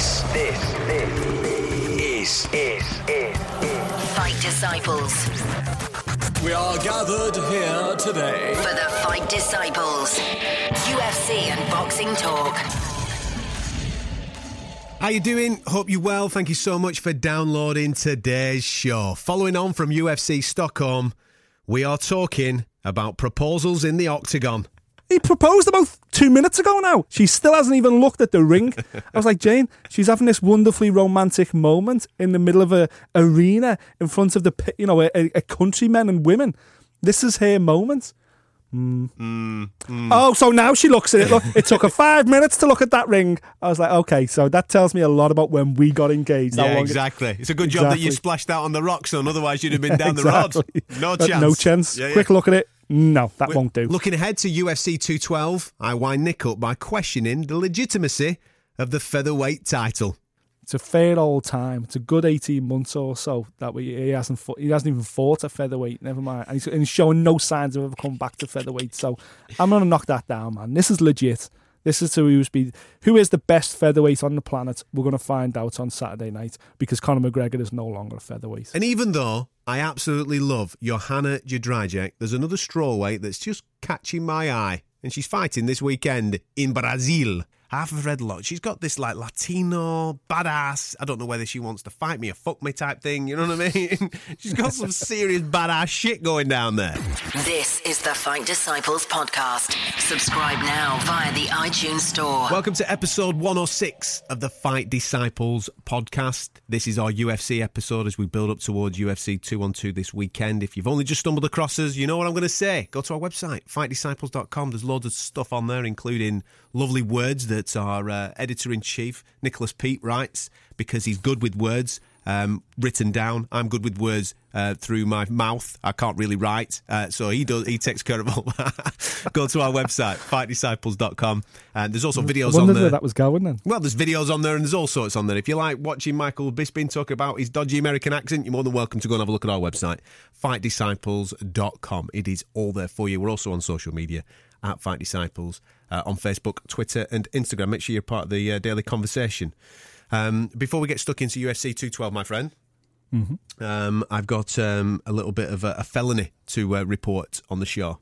This, this, this is, is, is, Fight Disciples. We are gathered here today. For the Fight Disciples. UFC and boxing talk. How you doing? Hope you're well. Thank you so much for downloading today's show. Following on from UFC Stockholm, we are talking about proposals in the octagon. He proposed about two minutes ago now. She still hasn't even looked at the ring. I was like, Jane, she's having this wonderfully romantic moment in the middle of a arena in front of the, you know, a, a countrymen and women. This is her moment. Mm. Oh, so now she looks at it. Look, it took her five minutes to look at that ring. I was like, okay, so that tells me a lot about when we got engaged. Yeah, it- exactly. It's a good job that you splashed out on the rock, son. Otherwise, you'd have been down Exactly. the road. No Uh, chance. No chance. Yeah, yeah. Quick look at it. No, that won't do. Looking ahead to UFC 212, I wind Nick up by questioning the legitimacy of the featherweight title. It's a fair old time. It's a good eighteen months or so that we he hasn't fought, he hasn't even fought a featherweight. Never mind, and he's, and he's showing no signs of ever coming back to featherweight. So I'm gonna knock that down, man. This is legit. This is to who's be who is the best featherweight on the planet. We're gonna find out on Saturday night because Conor McGregor is no longer a featherweight. And even though I absolutely love Joanna Jędrzejczyk, there's another strawweight that's just catching my eye. And she's fighting this weekend in Brazil. I've read a lot. She's got this like Latino badass. I don't know whether she wants to fight me or fuck me type thing. You know what I mean? she's got some serious badass shit going down there. This is the Fight Disciples podcast. Subscribe now via the iTunes Store. Welcome to episode 106 of the Fight Disciples podcast. This is our UFC episode as we build up towards UFC 212 this weekend. If you've only just stumbled across us, you know what I'm going to say. Go to our website, fightdisciples.com. There's loads of stuff on there, including lovely words that our uh, editor in chief, Nicholas Pete, writes because he's good with words. Um, written down. I'm good with words uh, through my mouth. I can't really write, uh, so he does. He takes care of all that. Go to our website, fightdisciples.com, and there's also videos on there. that was going then. Well, there's videos on there and there's all sorts on there. If you like watching Michael Bisping talk about his dodgy American accent, you're more than welcome to go and have a look at our website, fightdisciples.com. It is all there for you. We're also on social media at Fight Disciples uh, on Facebook, Twitter, and Instagram. Make sure you're part of the uh, daily conversation. Um, before we get stuck into UFC 212, my friend, um, I've got um, a little bit of a, a felony to uh, report on the show.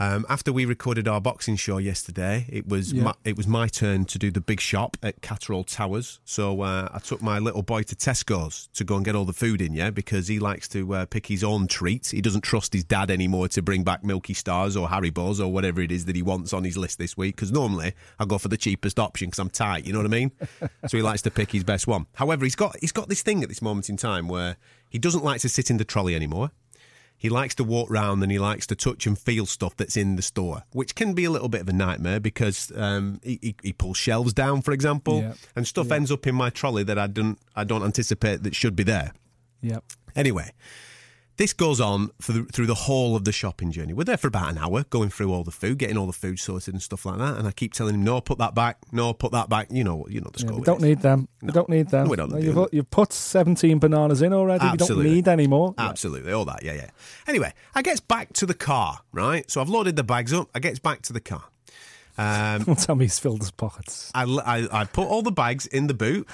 Um, after we recorded our boxing show yesterday, it was Yeah. my, it was my turn to do the big shop at Catterall Towers. So uh, I took my little boy to Tesco's to go and get all the food in, yeah, because he likes to uh, pick his own treats. He doesn't trust his dad anymore to bring back Milky Stars or Harry Haribo's or whatever it is that he wants on his list this week. Because normally I go for the cheapest option because I'm tight. You know what I mean? so he likes to pick his best one. However, he's got he's got this thing at this moment in time where he doesn't like to sit in the trolley anymore. He likes to walk round and he likes to touch and feel stuff that's in the store, which can be a little bit of a nightmare because um, he, he, he pulls shelves down, for example, Yeah. and stuff Yeah. ends up in my trolley that I don't I don't anticipate that should be there. Yep. Anyway, this goes on for the, through the whole of the shopping journey. We're there for about an hour, going through all the food, getting all the food sorted and stuff like that. And I keep telling him, "No, put that back. No, put that back." You know, you know the Yeah, score. we don't need them. We don't need them. No, we don't No, you've, you've put 17 bananas in already. Absolutely. We don't need any more. Yeah. Absolutely, all that, yeah, yeah. Anyway, I gets back to the car, right? So I've loaded the bags up. I gets back to the car. Um, Don't tell me he's filled his pockets. I, I, I put all the bags in the boot,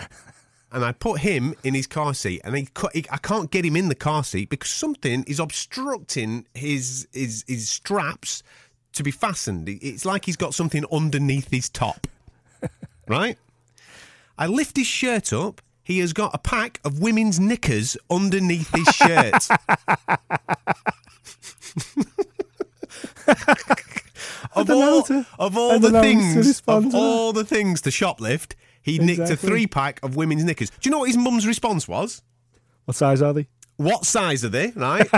and I put him in his car seat, and he, he, I can't get him in the car seat because something is obstructing his his his straps to be fastened. It's like he's got something underneath his top, right? I lift his shirt up. He has got a pack of women's knickers underneath his shirt. of all, of all the know how to things, of all the things to shoplift, he nicked a three pack of women's knickers. Do you know what his mum's response was? What size are they? What size are they? Right?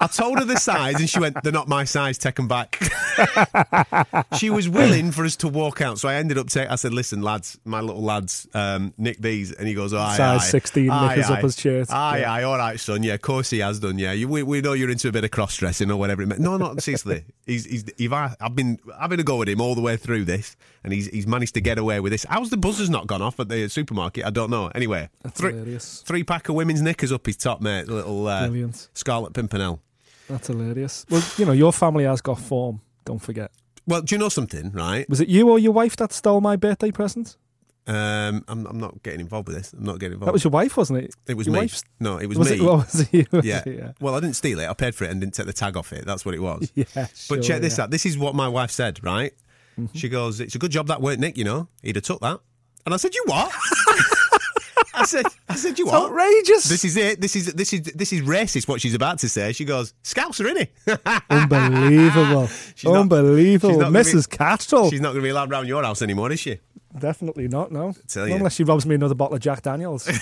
I told her the size, and she went, "They're not my size. Take them back." she was willing for us to walk out, so I ended up taking. I said, "Listen, lads, my little lads, um, nick these," and he goes, oh, aye, Size aye. 16 Aye, knickers up aye. his shirt. Aye, Yeah. aye, all right, son. Yeah, of course he has done. Yeah, you, we, we know you're into a bit of cross dressing or whatever. It meant. No, not seriously. He's, he's, he's, I've been having a go at him all the way through this, and he's, he's managed to get away with this. How's the buzzers not gone off at the supermarket? I don't know. Anyway, That's three, hilarious. three pack of women's knickers up his top, mate. Little uh, Brilliant. Scarlet Pimpernel. That's hilarious. Well, you know, your family has got form. Don't forget. Well, do you know something, right? Was it you or your wife that stole my birthday present? Um, I'm, I'm not getting involved with this. I'm not getting involved. That was your wife, wasn't it? it was your me. wife's- No, it was, Was me. it? What was it? you? Was yeah. it? yeah. Well, I didn't steal it. I paid for it and didn't take the tag off it. That's what it was. Yeah, But check this yeah. out. This is what my wife said, right? Mm-hmm. She goes, "It's a good job that weren't Nick. You know, he'd have took that." And I said, "You what?" I said, "I said you It's what?" outrageous. This is it. This is this is this is racist. What she's about to say. She goes, "Scouser, innit?" Unbelievable. She's not- Unbelievable. she's not gonna be- Mrs. Cattrall. She's not going to be allowed around your house anymore, is she? Definitely not, no. Tell Not you. unless she robs me another bottle of Jack Daniels.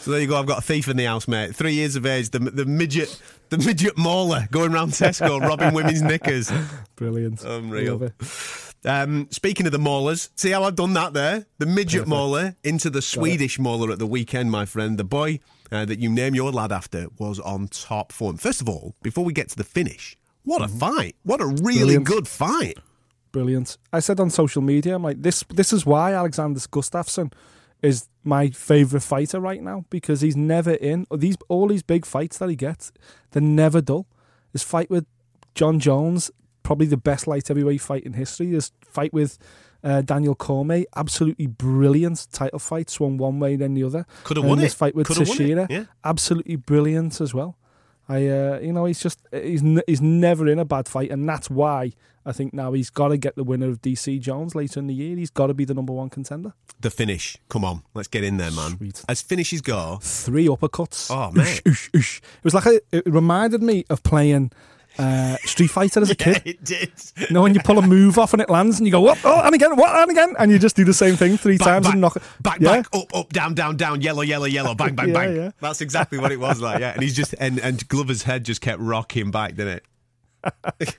So there you go. I've got a thief in the house, mate. Three years of age. The the midget, the midget mauler going round Tesco robbing women's knickers. Brilliant. Unreal. Um, speaking of the maulers, see how I've done that there? The midget mauler into the Swedish mauler at the weekend, my friend. The boy uh, that you name your lad after was on top form. First of all, before we get to the finish, what a fight! What a really Mm-hmm. Brilliant. good fight! Brilliant. I said on social media, I'm like, this this is why Alexander Gustafsson is my favourite fighter right now because he's never in these all these big fights that he gets, they're never dull. His fight with Jon Jones, probably the best light heavyweight fight in history. His fight with uh, Daniel Cormier, absolutely brilliant title fight, swung one way then the other. Could have And won this it. fight with Could have Teixeira, yeah. absolutely brilliant as well. I, uh, you know, he's just he's n- he's never in a bad fight, and that's why I think now he's got to get the winner of DC Jones later in the year. He's got to be the number one contender. The finish. Come on, let's get in there, man. Sweet. As finishes go, Three uppercuts. Oh, man. Oosh, oosh, oosh. It was like a, it reminded me of playing uh, Street Fighter as a kid. it did. You know, when you pull a move off and it lands, and you go, what? Oh, and again, what? And again, and you just do the same thing three times and knock it. back, yeah? back, up, up, down, down, down, yellow, yellow, yellow, bang, bang, Yeah, bang. yeah. That's exactly what it was like. Yeah, and he's just and and Glover's head just kept rocking back, didn't it?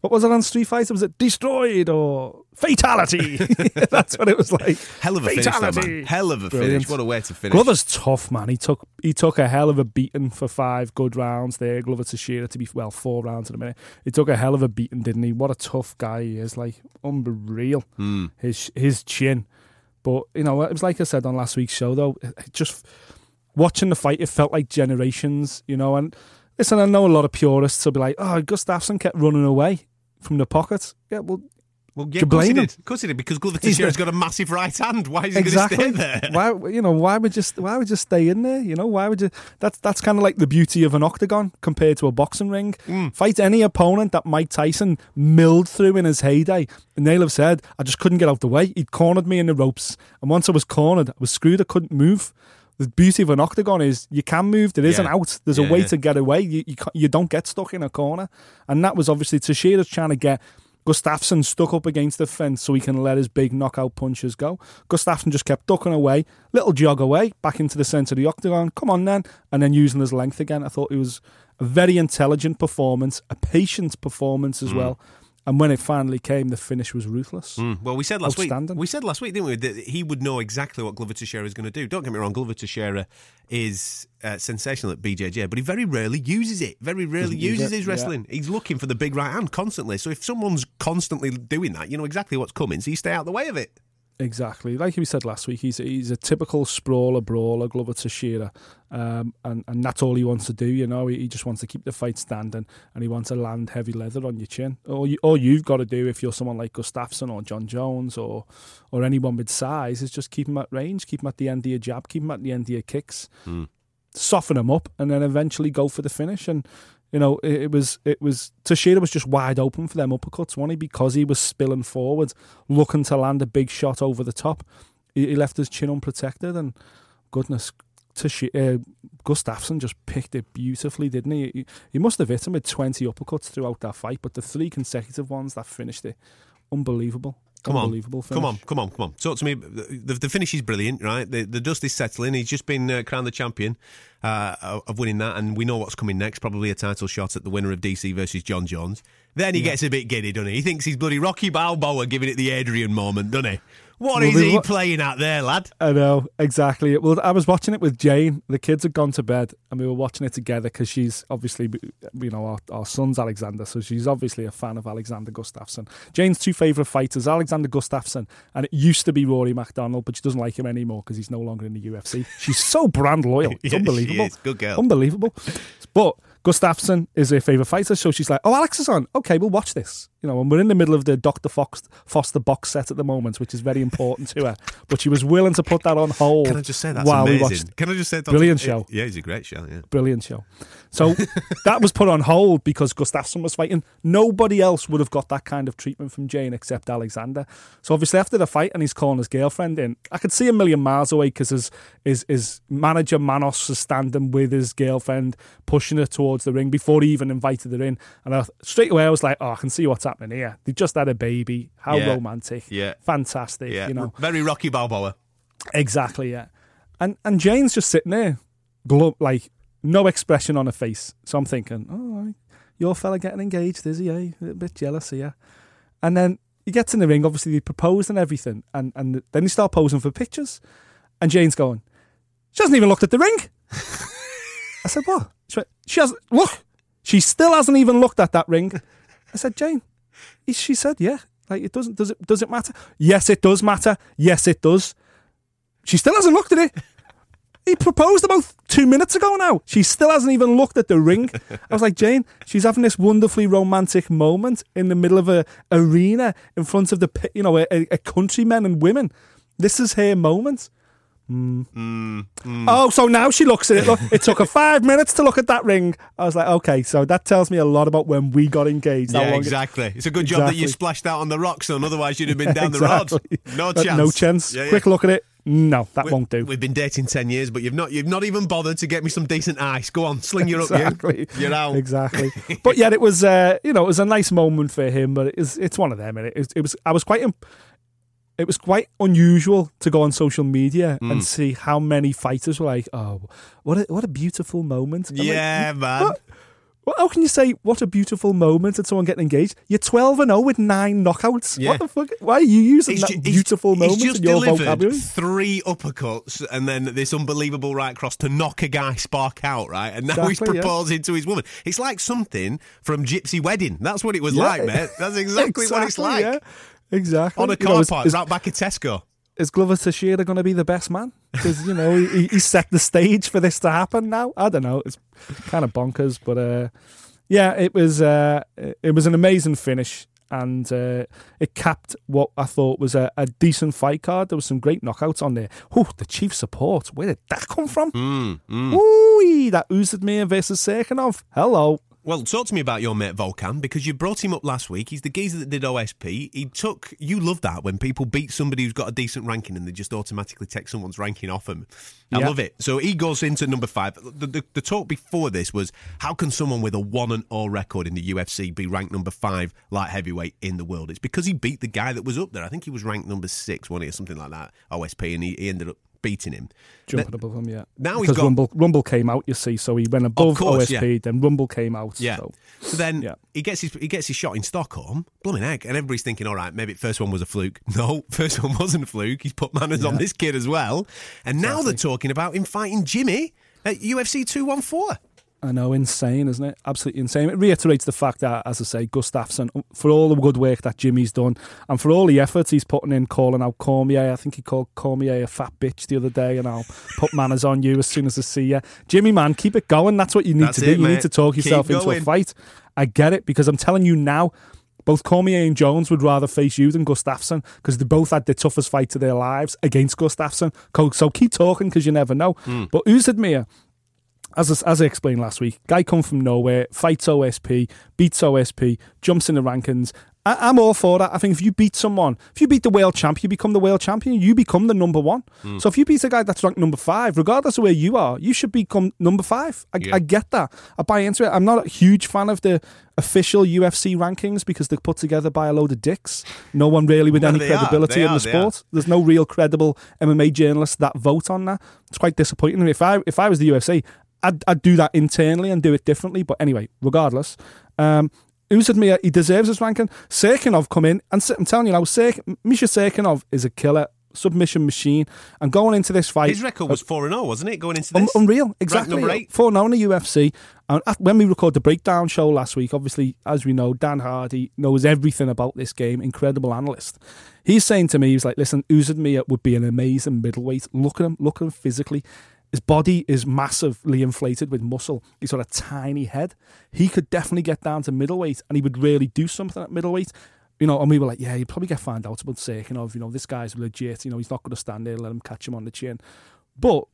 What was it on Street Fighter? Was it destroyed or fatality? That's what it was like. Hell of a finish, though, Fatality. man. Hell of a Brilliant. finish. What a way to finish. Glover's tough, man. He took he took a hell of a beating for five good rounds there. Glover Teixeira to be well four rounds in a minute. He took a hell of a beating, didn't he? What a tough guy he is. Like unreal. Hmm. His his chin. But you know, it was like I said on last week's show though. Just watching the fight, it felt like generations. You know, and listen, I know a lot of purists will be like, "Oh, Gustafsson kept running away from the pocket." Yeah, well, Well, yeah, of course he blame him? did. Of course he did, because Glover Teixeira's got a massive right hand. Why is he exactly. going to stay there? Why you know why would you st- why would you stay in there? You know why would you? That's that's kind of like the beauty of an octagon compared to a boxing ring. Mm. Fight any opponent that Mike Tyson milled through in his heyday, and they'll have said, "I just couldn't get out the way. He'd cornered me in the ropes, and once I was cornered, I was screwed. I couldn't move." The beauty of an octagon is you can move. There is Yeah. an out. There's Yeah, a way yeah. to get away. You you, you don't get stuck in a corner, and that was obviously Teixeira's trying to get Gustafsson stuck up against the fence so he can let his big knockout punches go. Gustafsson just kept ducking away, little jog away, back into the centre of the octagon. Come on then, and then using his length again. I thought it was a very intelligent performance, a patient performance Mm. as well. And when it finally came, the finish was ruthless. Hmm. Well, we said last week. We said last week, didn't we, that he would know exactly what Glover Teixeira is going to do. Don't get me wrong, Glover Teixeira is uh, sensational at BJJ, but he very rarely uses it. Very rarely Doesn't use uses it, his yeah. wrestling. He's looking for the big right hand constantly. So if someone's constantly doing that, you know exactly what's coming. So you stay out of the way of it. Exactly, like we said last week, he's he's a typical sprawler brawler, Glover Teixeira, um, and and that's all he wants to do. You know, he, he just wants to keep the fight standing, and he wants to land heavy leather on your chin. All you all you've got to do if you're someone like Gustafsson or Jon Jones or or anyone with size is just keep him at range, keep him at the end of your jab, keep him at the end of your kicks, soften him up, and then eventually go for the finish. And you know, it, it was it was Teixeira was just wide open for them uppercuts, wasn't he? Because he was spilling forward, looking to land a big shot over the top. He, he left his chin unprotected, and goodness, Teixeira, uh, Gustafsson just picked it beautifully, didn't he? he? He must have hit him with twenty uppercuts throughout that fight, but the three consecutive ones that finished it, unbelievable. Come on, finish. come on, come on, come on. Talk to me. The, the finish is brilliant, right? The, the dust is settling. He's just been uh, crowned the champion uh, of winning that, and we know what's coming next. Probably a title shot at the winner of DC versus Jon Jones. Then he gets a bit giddy, doesn't he? He thinks he's bloody Rocky Balboa giving it the Adrian moment, doesn't he? What Well, is he what- playing at there, lad? I know exactly. Well, I was watching it with Jane. The kids had gone to bed, and we were watching it together because she's obviously, you know, our, our son's Alexander, so she's obviously a fan of Alexander Gustafsson. Jane's two favourite fighters, Alexander Gustafsson, and it used to be Rory MacDonald, but she doesn't like him anymore because he's no longer in the UFC. She's so brand loyal. It's Yeah, unbelievable. is. Good girl. Unbelievable. But Gustafsson is her favourite fighter, so she's like, "Oh, Alex is on. Okay, we'll watch this." You know, and we're in the middle of the Dr. Fox, Foster box set at the moment, which is very important to her. But she was willing to put that on hold. Can I just say that's while we amazing? watched Can I just say that's Brilliant show. Yeah, it's a great show. Yeah. brilliant show. So that was put on hold because Gustafsson was fighting. Nobody else would have got that kind of treatment from Jane except Alexander. So obviously after the fight and he's calling his girlfriend in, I could see a million miles away because his, his his manager Manos is standing with his girlfriend, pushing her towards the ring before he even invited her in. And I, straight away I was like, oh, I can see what's happening here. They've just had a baby. How Yeah. romantic. Yeah. Fantastic. Yeah. You know. Very Rocky Balboa. Exactly, yeah. And and Jane's just sitting there, glo- like no expression on her face. So I'm thinking, oh, your fella getting engaged, is he? Eh? A little bit jealous here. And then he gets in the ring. Obviously, they proposed and everything, and and then they start posing for pictures. And Jane's going, she hasn't even looked at the ring. I said, what? She went, she hasn't. Look, she still hasn't even looked at that ring. I said, Jane. He- She said, yeah. Like it doesn't. Does it? Does it matter? Yes, it does matter. Yes, it does. She still hasn't looked at it. He proposed about two minutes ago now. She still hasn't even looked at the ring. I was like, Jane, she's having this wonderfully romantic moment in the middle of a arena in front of the, you know, a, a countrymen and women. This is her moment. Mm. Oh, so now she looks at it. Look, it took her five minutes to look at that ring. I was like, okay, so that tells me a lot about when we got engaged. Yeah, it- exactly. It's a good job that you splashed out on the rocks, son. Otherwise, you'd have been down Exactly. the road. No Uh, chance. No chance. Yeah, yeah. Quick look at it. No, that We- won't do. We've been dating ten years, but you've not you've not even bothered to get me some decent ice. Go on, sling your exactly. up, you. You're out. Exactly. but yet it was, uh, you know, it was a nice moment for him. But it is, it's one of them. And it, it was, I was quite, imp- it was quite unusual to go on social media Mm. and see how many fighters were like, "Oh, what a what a beautiful moment." I'm like, Yeah, man. what? Well, how can you say what a beautiful moment at someone getting engaged? You're 12 and 0 with nine knockouts. Yeah. What the fuck? Why are you using He's that ju- he's- beautiful moment he's just in your delivered vocabulary? three uppercuts and then this unbelievable right cross to knock a guy spark out, right? And now he's Exactly, yeah. proposing to his woman. It's like something from Gypsy Wedding. That's what it was Yeah. like, mate. That's exactly, what it's like. yeah. Exactly. On a You know, car is- park, is- back at Tesco. is Glover Teixeira going to be the best man? Because you know he, he set the stage for this to happen. Now I don't know. It's kind of bonkers, but uh, yeah, it was uh, it was an amazing finish, and uh, it capped what I thought was a, a decent fight card. There was some great knockouts on there. Oh, the chief support. Where did that come from? Mm, Ooh, that Oezdemir versus Cirkunov. Hello. Well, talk to me about your mate Volkan because you brought him up last week. He's the geezer that did OSP. He took you love that when people beat somebody who's got a decent ranking and they just automatically take someone's ranking off them. I Yeah. love it. So he goes into number five. The, the, the talk before this was how can someone with a one and all record in the UFC be ranked number five light heavyweight in the world? It's because he beat the guy that was up there. I think he was ranked number six, one or something like that. OSP, and he, he ended up beating him. Jumping above him, yeah. now he's because got- Rumble Rumble came out, you see, so he went above course, OSP. Then Rumble came out. Yeah. So. So then Yeah. he gets his he gets his shot in Stockholm, blooming egg, and everybody's thinking, all right, maybe the first one was a fluke. No, first one wasn't a fluke. He's put manners on this kid as well, and now they're talking about him fighting Jimmy at UFC two one four. I know, insane, isn't it? Absolutely insane. It reiterates the fact that, as I say, Gustafsson, for all the good work that Jimmy's done and for all the efforts he's putting in calling out Cormier, I think he called Cormier a fat bitch the other day, and I'll put manners on you as soon as I see you. Jimmy, man, keep it going. That's what you need That's to do. it, you need to talk yourself into a fight. I get it because I'm telling you now. Both Cormier and Jones would rather face you than Gustafsson because they both had the toughest fight of their lives against Gustafsson. So keep talking because you never know. Hmm. But Oezdemir, as I, as I explained last week, guy come from nowhere, fights OSP, beats OSP, jumps in the rankings. I, I'm all for that. I think if you beat someone, if you beat the world champ, you become the world champion. You become the number one. Hmm. So if you beat a guy that's ranked number five, regardless of where you are, you should become number five. I, Yeah. I get that. I buy into it. I'm not a huge fan of the official UFC rankings because they're put together by a load of dicks. No one really with No, any credibility in are. the are. sport. There's no real credible MMA journalists that vote on that. It's quite disappointing. If I if I was the UFC, I'd, I'd do that internally and do it differently. But anyway, regardless, um, Oezdemir, he deserves his ranking. Cirkunov come in, and I'm telling you now, Serk, Misha Cirkunov is a killer submission machine. And going into this fight, His record was four and zero, wasn't it? Going into Un- this, unreal, exactly. number eight. Four now in the UFC. And when we record the breakdown show last week, obviously, as we know, Dan Hardy knows everything about this game. Incredible analyst. He's saying to me, he's like, "Listen, Oezdemir would be an amazing middleweight. Look at him. Look at him physically. His body is massively inflated with muscle. He's got a tiny head. He could definitely get down to middleweight, and he would really do something at middleweight. You know, and we were like, yeah, he'd probably get found out about of, you know, this guy's legit. You know, he's not going to stand there. And let him catch him on the chin. But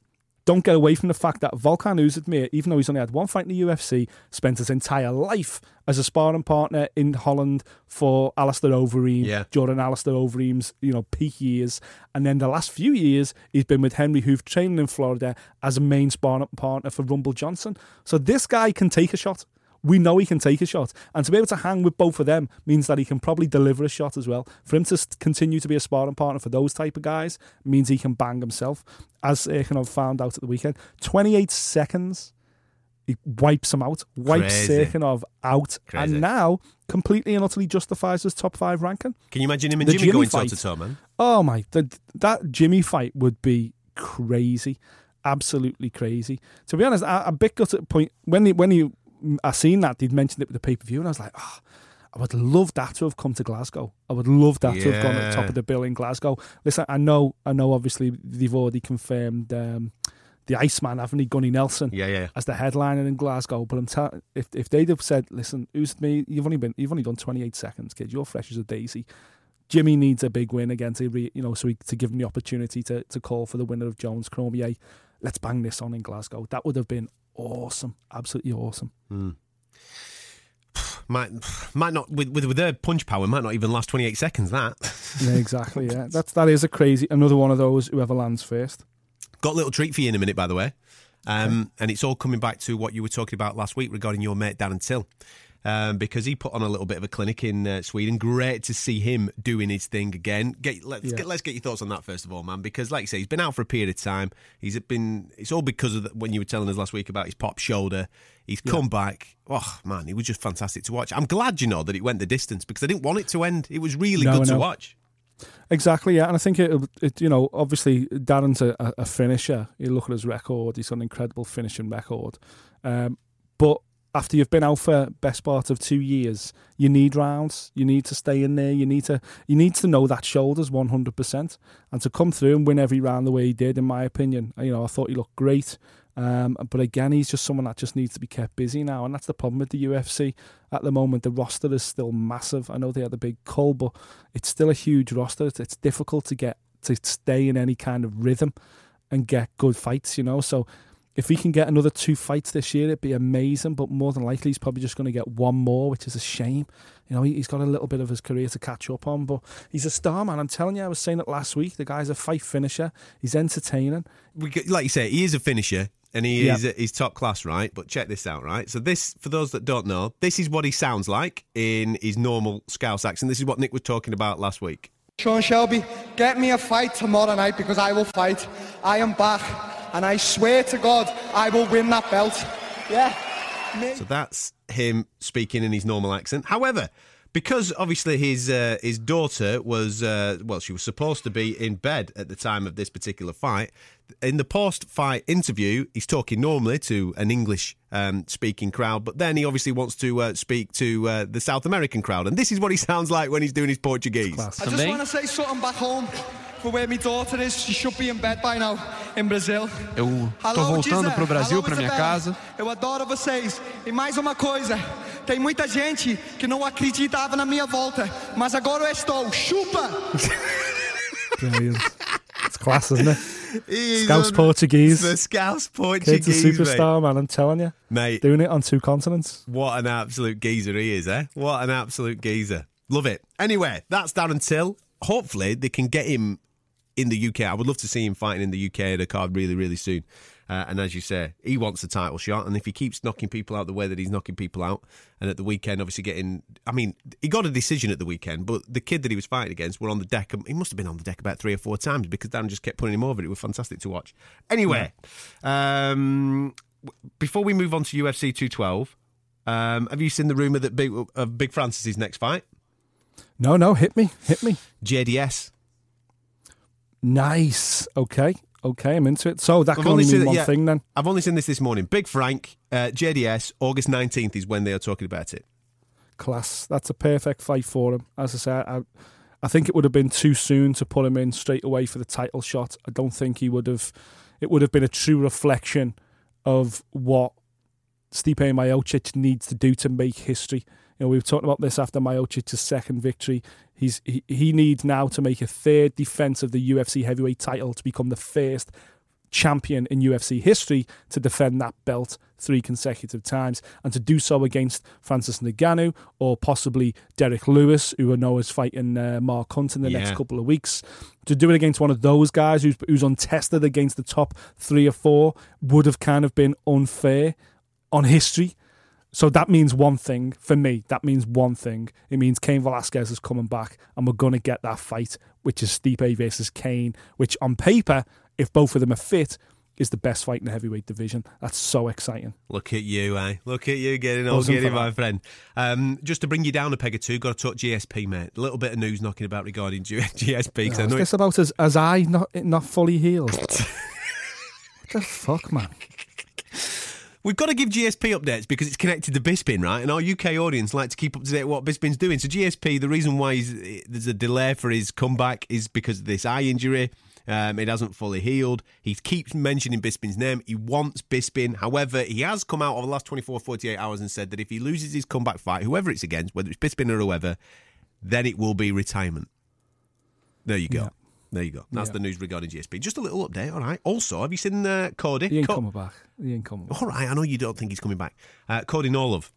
don't get away from the fact that Volkan Oezdemir, even though he's only had one fight in the UFC, spent his entire life as a sparring partner in Holland for Alistair Overeem, Yeah. during Alistair Overeem's, you know, peak years. And then the last few years, he's been with Henri Hooft training in Florida as a main sparring partner for Rumble Johnson. So this guy can take a shot. We know he can take a shot. And to be able to hang with both of them means that he can probably deliver a shot as well. For him to continue to be a sparring partner for those type of guys means he can bang himself. As Ekanov found out at the weekend, 28 seconds, he wipes him out, wipes Crazy. Out, Crazy. and now completely and utterly justifies his top five ranking. Can you imagine him and The Jimmy, Jimmy going toe fight. to toe, man? Oh my, the, that Jimmy fight would be crazy, absolutely crazy. To be honest, I, am a bit got at the point when he, when he, I seen that they'd mentioned it with the pay per view, and I was like, oh, I would love that to have come to Glasgow. I would love that to have gone at the top of the bill in Glasgow. Listen, I know, I know. Obviously, they've already confirmed um, the Iceman, haven't he, Gunny Nelson? Yeah, yeah. as the headliner in Glasgow. But I'm telling, if if they'd have said, "Listen, who's me? You've only been, you've only done 28 seconds, kid. You're fresh as a daisy." Jimmy needs a big win again to, re, you know, so he, to give him the opportunity to to call for the winner of Jones Cormier. Let's bang this on in Glasgow. That would have been awesome, absolutely awesome. Might might not with with, with their punch power might not even last twenty eight seconds. That Yeah, exactly. Yeah, that's that is a crazy another one of those. Whoever lands first. got a little treat for you in a minute, by the way. Um, and it's all coming back to what you were talking about last week regarding your mate Darren Till. Um, because he put on a little bit of a clinic in uh, Sweden. Great to see him doing his thing again. Get, let's Yeah. get let's get your thoughts on that first of all, man. Because like you say, he's been out for a period of time. He's been. It's all because of the, when you were telling us last week about his pop shoulder. He's come back. Oh man, he was just fantastic to watch. I'm glad you know that it went the distance because I didn't want it to end. It was really No, good to watch. Exactly, yeah, and I think it, it you know, obviously Darren's a, a- a finisher. You look at his record; he's got an incredible finishing record. Um, but after you've been out for best part of two years, you need rounds. You need to stay in there. You need to you need to know that shoulders one hundred percent, and to come through and win every round the way he did, in my opinion, you know, I thought he looked great. Um, but again, he's just someone that just needs to be kept busy now, and that's the problem with the UFC at the moment. The roster is still massive. I know they had the big cull, but it's still a huge roster. It's, it's difficult to get to stay in any kind of rhythm and get good fights, you know. So if he can get another two fights this year, it'd be amazing. But more than likely, he's probably just going to get one more, which is a shame. You know, he, he's got a little bit of his career to catch up on, but he's a star, man. I'm telling you, I was saying it last week. The guy's a fight finisher. He's entertaining. we like you say, he is a finisher and he Yeah. is he's top class, right? But check this out, right? So this, for those that don't know, this is what he sounds like in his normal Scouse accent. This is what Nick was talking about last week. Sean Shelby, get me a fight tomorrow night because I will fight. I am back, and I swear to God, I will win that belt. Yeah. Me. So that's him speaking in his normal accent. However, because obviously his uh, his daughter was uh, well, she was supposed to be in bed at the time of this particular fight. In the post fight interview, he's talking normally to an English um, speaking crowd, but then he obviously wants to uh, speak to uh, the South American crowd, and this is what he sounds like when he's doing his Portuguese. I just want to say something back home for where my daughter is. She should be in bed by now in Brazil. Eu tô Hello, voltando Gisele. pro Brasil, pra minha casa. Eu adoro vocês. E mais uma coisa, tem muita gente que não acreditava na minha volta, mas agora eu estou. Chupa! Brilliant. it's class, isn't it? He's Scouse on- Portuguese. The Scouse Kid's Portuguese, a superstar, man. I'm telling you. mate. mate. Doing it on two continents. What an absolute geezer he is, eh? What an absolute geezer. Love it. Anyway, that's Darren Till. Hopefully, they can get him in the UK. I would love to see him fighting in the UK at a card really, really soon. Uh, and as you say, he wants a title shot. And if he keeps knocking people out the way that he's knocking people out, and at the weekend, obviously getting. I mean, he got a decision at the weekend, but the kid that he was fighting against were on the deck. He must have been on the deck about three or four times because Darren just kept putting him over. It was fantastic to watch. Anyway, um, before we move on to UFC 212, um, have you seen the rumour that Big, of Big Francis's next fight? No, no, hit me, hit me. JDS. Nice. Okay, okay, I'm into it. So that I've can only seen mean one yeah, thing then. I've only seen this this morning. Big Frank, uh, JDS, August 19th is when they are talking about it. Class. That's a perfect fight for him. As I said, I, I think it would have been too soon to put him in straight away for the title shot. I don't think he would have. it would have been a true reflection of what Stipe Miocic needs to do to make history. You know, we were talking about this after Miocic's second victory. He's he, he needs now to make a third defense of the UFC heavyweight title to become the first champion in UFC history to defend that belt three consecutive times and to do so against Francis Ngannou or possibly Derrick Lewis, who I know is fighting uh, Mark Hunt in the Yeah. next couple of weeks. To do it against one of those guys who's, who's untested against the top three or four would have kind of been unfair on history. So that means one thing for me. That means one thing. It means Cain Velasquez is coming back, and we're going to get that fight, which is Stipe versus Kane, which on paper, if both of them are fit, is the best fight in the heavyweight division. That's so exciting. Look at you, eh? Look at you getting all giddy, my friend. Um, just to bring you down a peg or two, got to talk GSP, mate. A little bit of news knocking about regarding GSP. I Is this about as, as I not not fully healed? what the fuck, man? We've got to give GSP updates because it's connected to Bisping, right? And our UK audience like to keep up to date with what Bisping's doing. So GSP, the reason why he's, there's a delay for his comeback is because of this eye injury. Um, it hasn't fully healed. He keeps mentioning Bisping's name. He wants Bisping. However, he has come out over the last 24, 48 hours and said that if he loses his comeback fight, whoever it's against, whether it's Bisping or whoever, then it will be retirement. There you go. Yeah. There you go. That's Yeah. the news regarding GSP. Just a little update, all right. Also, have you seen uh, Cody? He ain't Co- coming back. He ain't coming back. all right, I know you don't think he's coming back. Uh, Cody No Love.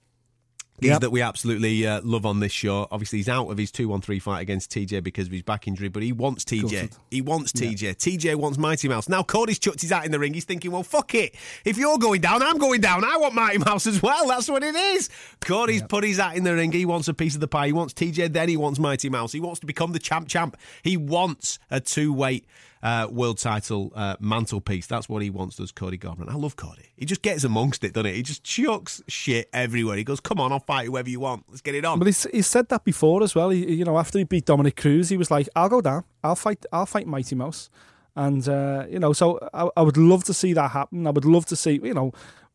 Yep. that we absolutely uh, love on this show. Obviously, he's out of his 2 1 3 fight against TJ because of his back injury, but he wants TJ. He wants TJ. TJ wants Mighty Mouse. Now, Cody's chucked his hat in the ring. He's thinking, well, fuck it. If you're going down, I'm going down. I want Mighty Mouse as well. That's what it is. Cody's put his hat in the ring. He wants a piece of the pie. He wants TJ, then he wants Mighty Mouse. He wants to become the champ champ. He wants a two weight uh, world title uh, mantelpiece. That's what he wants, does Cody Garbrandt. I love Cody. He just gets amongst it, doesn't he? He just chucks shit everywhere. He goes, come on, I'll fight whoever you want. Let's get it on. But he's, he said that before as well. He, you know, after he beat Dominick Cruz, he was like, "I'll go down. I'll fight. I'll fight Mighty Mouse." And uh, you know, so I, I would love to see that happen. I would love to see. You know,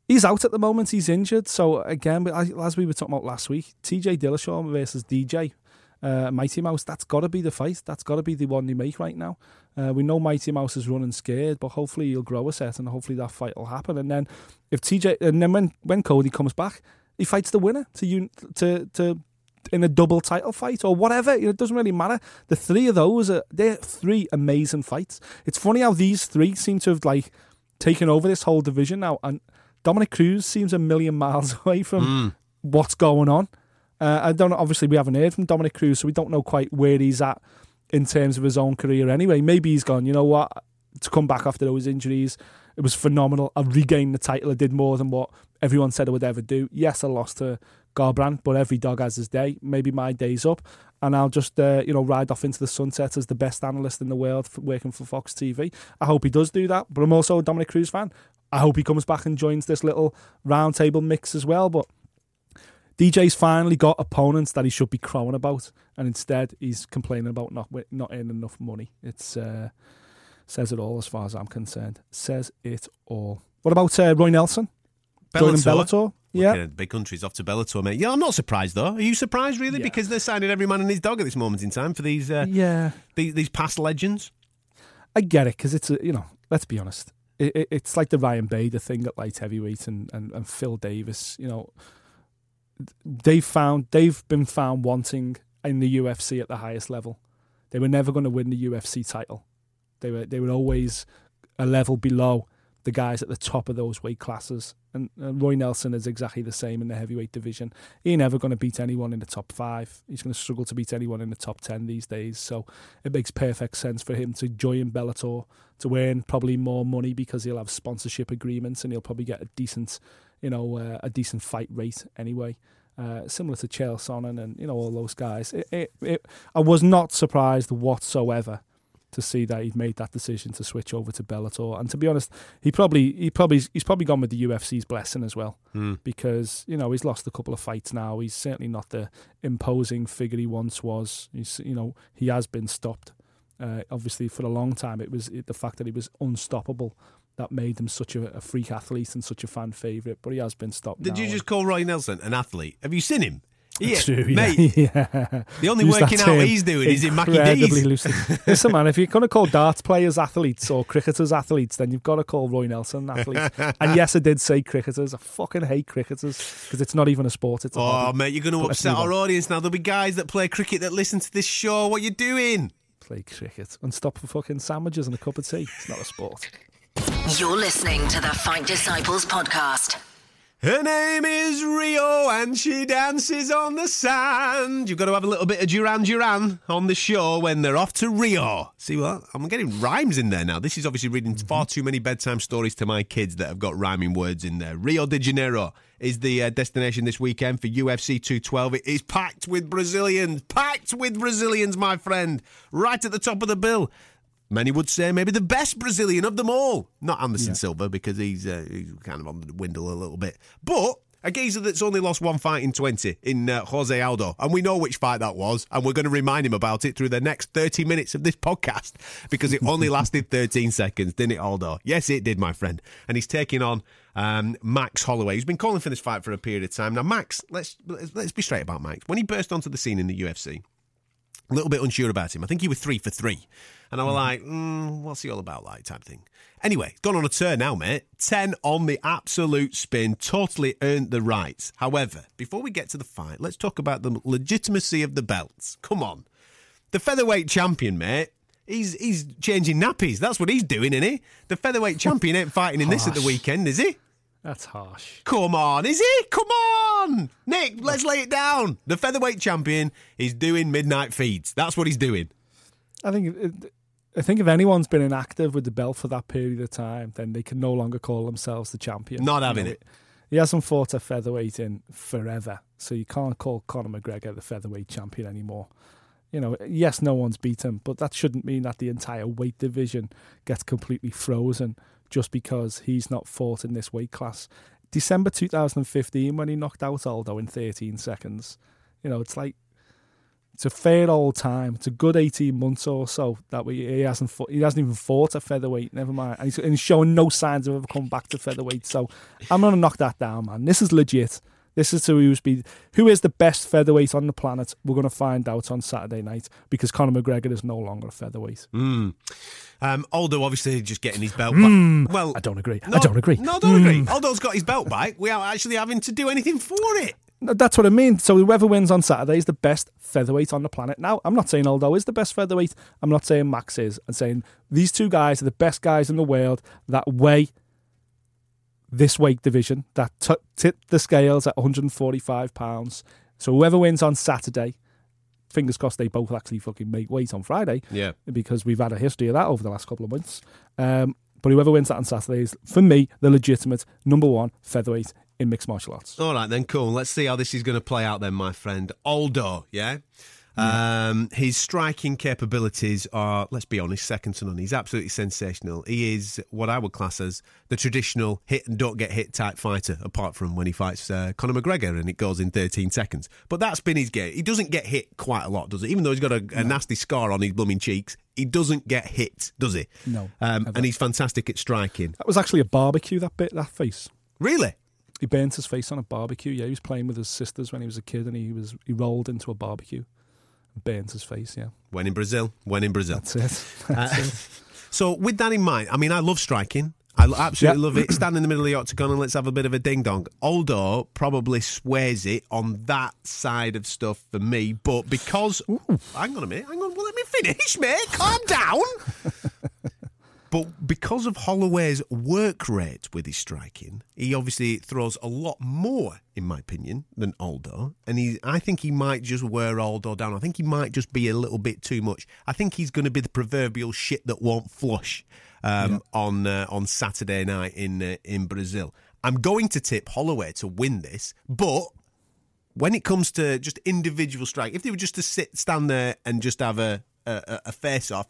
he's out at the moment. He's injured. So again, as we were talking about last week, T.J. Dillashaw versus DJ. Uh, Mighty Mouse, that's got to be the fight. That's got to be the one they make right now. Uh, we know Mighty Mouse is running scared, but hopefully he'll grow a set and hopefully that fight will happen. And then if TJ, and then when, when Cody comes back, he fights the winner to un, to to in a double title fight or whatever. You know, it doesn't really matter. The three of those are they're three amazing fights. It's funny how these three seem to have like taken over this whole division now, and Dominick Cruz seems a million miles away from what's going on. Uh, I don't. Obviously, we haven't heard from Dominick Cruz, so we don't know quite where he's at in terms of his own career. Anyway, maybe he's gone. You know what? To come back after those injuries, it was phenomenal. I regained the title. I did more than what everyone said I would ever do. Yes, I lost to Garbrandt, but every dog has his day. Maybe my day's up, and I'll just uh, you know ride off into the sunset as the best analyst in the world working for Fox TV. I hope he does do that. But I'm also a Dominick Cruz fan. I hope he comes back and joins this little roundtable mix as well. But DJ's finally got opponents that he should be crowing about, and instead he's complaining about not not earning enough money. It's uh, says it all as far as I'm concerned. Says it all. What about uh, Roy Nelson joining Bellator? Yeah, Big Country's off to Bellator, mate. Yeah, I'm not surprised though. Are you surprised, really? Yeah. Because they're signing every man and his dog at this moment in time for these uh, yeah. these, these past legends. I get it because it's a, you know, let's be honest. It, it, it's like the Ryan Bader thing at light heavyweight and, and, and Phil Davis. You know, they've found they've been found wanting in the UFC at the highest level. They were never going to win the UFC title. They were they were always a level below the guys at the top of those weight classes. And, Roy Nelson is exactly the same in the heavyweight division. He's never going to beat anyone in the top five. He's going to struggle to beat anyone in the top ten these days. So it makes perfect sense for him to join Bellator to earn probably more money because he'll have sponsorship agreements and he'll probably get a decent, you know, uh, a decent fight rate anyway. Uh, similar to Chael Sonnen and you know all those guys. It, it, it, I was not surprised whatsoever to see that he'd made that decision to switch over to Bellator. And to be honest, he probably he probably he's probably gone with the UFC's blessing as well because you know he's lost a couple of fights now. He's certainly not the imposing figure he once was. He's you know he has been stopped. Uh, obviously, for a long time, it was it, the fact that he was unstoppable that made him such a, a freak athlete and such a fan favorite. But he has been stopped. Did now you just call Roy Nelson an athlete? Have you seen him? Yeah, True, yeah. mate. yeah. The only Use working out term he's doing is in Mackie D's. loosely. Listen, man, if you're going to call darts players athletes or cricketers athletes, then you've got to call Roy Nelson athletes. and yes, I did say cricketers. I fucking hate cricketers because it's not even a sport. It's a Oh, hobby. mate, you're going to But upset our audience now. There'll be guys that play cricket that listen to this show. What you doing? Play cricket and stop for fucking sandwiches and a cup of tea. It's not a sport. You're listening to the Fight Disciples podcast. Her name is Rio and she dances on the sand. You've got to have a little bit of Duran Duran on the show when they're off to Rio. See what? I'm getting rhymes in there now. This is obviously reading far too many bedtime stories to my kids that have got rhyming words in there. Rio de Janeiro is the uh, destination this weekend for UFC 212. It is packed with Brazilians. Packed with Brazilians, my friend. Right at the top of the bill. Many would say maybe the best Brazilian of them all. Not Anderson Silva because he's, uh, he's kind of on the windle a little bit. But a geezer that's only lost one fight in 20 in uh, Jose Aldo. And we know which fight that was. And we're going to remind him about it through the next 30 minutes of this podcast because it only lasted 13 seconds, didn't it, Aldo? Yes, it did, my friend. And he's taking on um, Max Holloway. He's been calling for this fight for a period of time. Now, Max, let's, let's be straight about Max. When he burst onto the scene in the UFC, a little bit unsure about him. I think he was three for three. And I was like, mm, what's he all about, like, type thing. Anyway, gone on a turn now, mate. 10 on the absolute spin. Totally earned the right. However, before we get to the fight, let's talk about the legitimacy of the belts. Come on. The featherweight champion, mate. He's he's changing nappies. That's what he's doing, isn't he? The featherweight champion ain't fighting in this at the weekend, is he? That's harsh. Come on, is he? Come on! Nick, let's lay it down. The featherweight champion is doing midnight feeds. That's what he's doing. I think I think if anyone's been inactive with the belt for that period of time, then they can no longer call themselves the champion. Not You having know, it. He hasn't fought a featherweight in forever, so you can't call Conor McGregor the featherweight champion anymore. You know, yes, no one's beat him, but that shouldn't mean that the entire weight division gets completely frozen just because he's not fought in this weight class. December 2015, when he knocked out Aldo in 13 seconds, you know, it's like it's a fair old time. It's a good eighteen months or so that we he hasn't fought, he hasn't even fought a featherweight. Never mind, and he's, and he's showing no signs of ever coming back to featherweight. So I'm gonna knock that down, man. This is legit. This is who who's be who is the best featherweight on the planet. We're gonna find out on Saturday night because Conor McGregor is no longer a featherweight. Hmm. Um, Aldo obviously just getting his belt back. Hmm. Well, I don't agree. No, I don't agree. No, I don't agree. Hmm. Aldo's got his belt back without actually having to do anything for it. That's what I mean. So whoever wins on Saturday is the best featherweight on the planet. Now, I'm not saying Aldo is the best featherweight. I'm not saying Max is. I'm saying these two guys are the best guys in the world that weigh this weight division, that t- tip the scales at 145 pounds. So whoever wins on Saturday, fingers crossed they both actually fucking make weight on Friday. Yeah. Because we've had a history of that over the last couple of months. Um, but whoever wins that on Saturday is, for me, the legitimate number one featherweight in mixed martial arts. All right, then, cool. Let's see how this is going to play out, then, my friend. Aldo, yeah? Um, his striking capabilities are, let's be honest, second to none. He's absolutely sensational. He is what I would class as the traditional hit and don't get hit type fighter, apart from when he fights uh, Conor McGregor and it goes in 13 seconds. But that's been his game. He doesn't get hit quite a lot, does he? Even though he's got a, a nasty scar on his blooming cheeks, he doesn't get hit, does he? No, Um, and he's fantastic at striking. That was actually a barbecue, that bit, that face. Really? He burnt his face on a barbecue. Yeah, he was playing with his sisters when he was a kid, and he was he rolled into a barbecue, and burnt his face. Yeah, When in Brazil? When in Brazil? that's it. That's Uh, it. So, with that in mind, I mean, I love striking. I absolutely Yeah. love it. Stand in the middle of the octagon and let's have a bit of a ding dong. Aldo probably swears it on that side of stuff for me, but because. Hang on a minute. Hang on. Well, let me finish, mate. Calm down. But because of Holloway's work rate with his striking, he obviously throws a lot more, in my opinion, than Aldo. And he, I think he might just wear Aldo down. I think he might just be a little bit too much. I think he's going to be the proverbial shit that won't flush um, on uh, on Saturday night in uh, in Brazil. I'm going to tip Holloway to win this, but when it comes to just individual strike, if they were just to sit, stand there, and just have a a, a face off,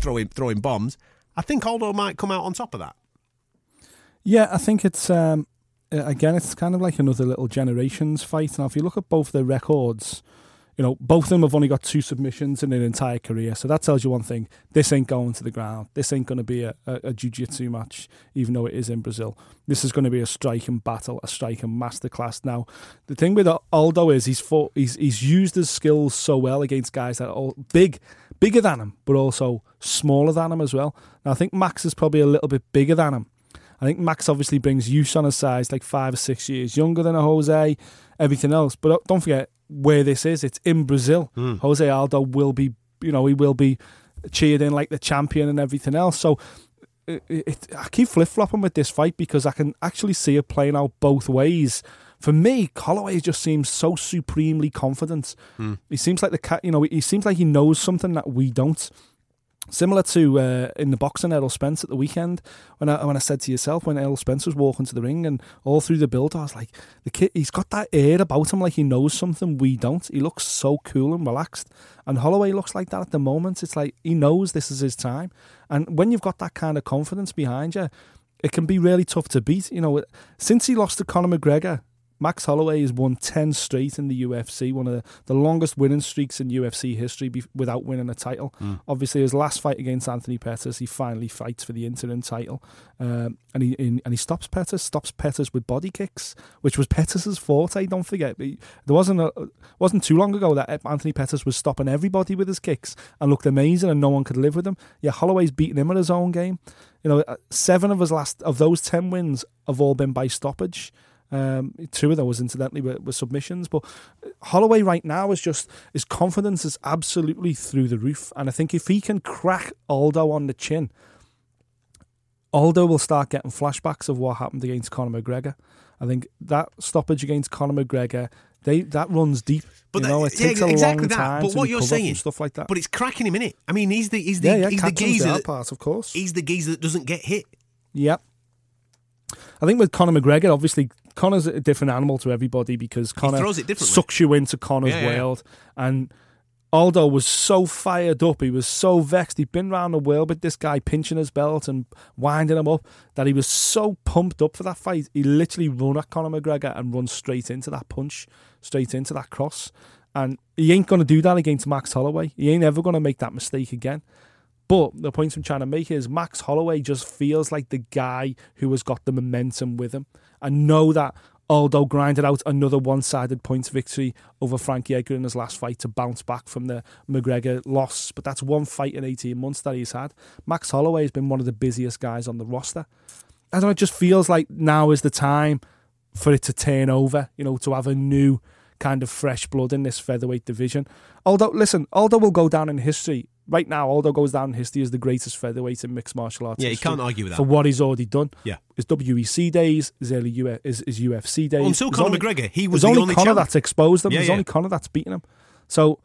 throwing throwing bombs, I think Aldo might come out on top of that. Yeah, I think it's um, uh, again, it's kind of like another little generations fight. Now, if you look at both their records, You know, both of them have only got two submissions in their entire career. So that tells you one thing. This ain't going to the ground. This ain't going to be a, a, a jiu-jitsu match, even though it is in Brazil. This is going to be a striking battle, a striking masterclass. Now, the thing with Aldo is he's fought, he's he's used his skills so well against guys that are all big, bigger than him, but also smaller than him as well. Now, I think Max is probably a little bit bigger than him. I think Max obviously brings use on his size, like five or six years younger than a Jose, everything else. But don't forget, where this is. It's in Brazil. Mm. Jose Aldo will be, you know, he will be cheered in like the champion and everything else. So it, it, I keep flip flopping with this fight because I can actually see it playing out both ways. For me, Holloway just seems so supremely confident. Mm. He seems like the cat, you know, he seems like he knows something that we don't. Similar to uh, in the boxing, Errol Spence at the weekend, when I when I said to yourself when Errol Spence was walking to the ring and all through the build, I was like, the kid, he's got that air about him, like he knows something we don't. He looks so cool and relaxed, and Holloway looks like that at the moment. It's like he knows this is his time, and when you've got that kind of confidence behind you, it can be really tough to beat. You know, since he lost to Conor McGregor Max Holloway has won 10 straight in the UFC, one of the, the longest winning streaks in UFC history be, without winning a title. Mm. Obviously, his last fight against Anthony Pettis, he finally fights for the interim title. Um, and he in, and he stops Pettis, stops Pettis with body kicks, which was Pettis's forte, don't forget. There wasn't a, wasn't too long ago that Anthony Pettis was stopping everybody with his kicks and looked amazing and no one could live with him. Yeah, Holloway's beaten him at his own game. You know, uh, seven of his last of those 10 wins have all been by stoppage. Um, two of those, incidentally, were, were, submissions. But Holloway right now is just his confidence is absolutely through the roof, and I think if he can crack Aldo on the chin, Aldo will start getting flashbacks of what happened against Conor McGregor. I think that stoppage against Conor McGregor. They, that runs deep, but you know, it takes yeah, exactly a long that. time. But what you're saying, stuff like that. But it's cracking him in it. I mean, he's the he's the yeah, yeah, he's the geezer that part, of course. He's the geezer that doesn't get hit. Yep. I think with Conor McGregor, obviously Conor's a different animal to everybody because Conor sucks you into Conor's yeah, yeah. world. And Aldo was so fired up, he was so vexed. He'd been around the world with this guy pinching his belt and winding him up that he was so pumped up for that fight. He literally run at Conor McGregor and run straight into that punch, straight into that cross. And he ain't going to do that against Max Holloway. He ain't ever going to make that mistake again. But the point I'm trying to make is Max Holloway just feels like the guy who has got the momentum with him. I know that Aldo grinded out another one-sided points victory over Frankie Edgar in his last fight to bounce back from the McGregor loss, but that's one fight in 18 months that he's had. Max Holloway has been one of the busiest guys on the roster. I don't know, it just feels like now is the time for it to turn over, you know, to have a new kind of fresh blood in this featherweight division. Although, listen, Aldo will go down in history right now, Aldo goes down in history as the greatest featherweight in mixed martial arts. Yeah, you can't argue with that. For what he's already done. Yeah. His WEC days, his early U- his, his UFC days. Oh, well, until Conor only, McGregor, he was the only, only Conor champ. that's exposed him. Yeah, There's yeah. only Conor that's beaten him. So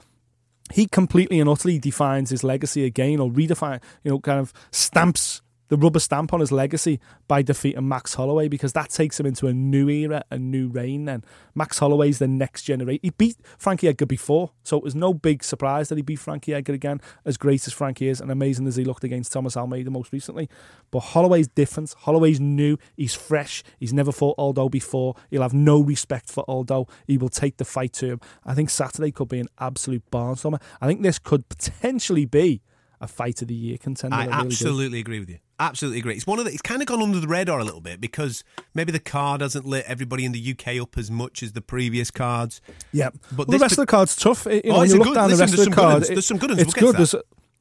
he completely and utterly defines his legacy again or redefine, you know, kind of stamps the rubber stamp on his legacy by defeating Max Holloway because that takes him into a new era, a new reign. And Max Holloway's the next generation. He beat Frankie Edgar before, so it was no big surprise that he beat Frankie Edgar again, as great as Frankie is and amazing as he looked against Thomas Almeida most recently. But Holloway's different. Holloway's new. He's fresh. He's never fought Aldo before. He'll have no respect for Aldo. He will take the fight to him. I think Saturday could be an absolute barnstormer. I think this could potentially be a fight of the year contender. I, I really absolutely do. agree with you. Absolutely agree. It's one of the, it's kind of gone under the radar a little bit because maybe the card hasn't lit everybody in the UK up as much as the previous cards. Yeah, but well, the rest of the card's tough. You oh, know, oh, when you look good, down listen, the rest of the card, there's some good ones. It's we'll good. There's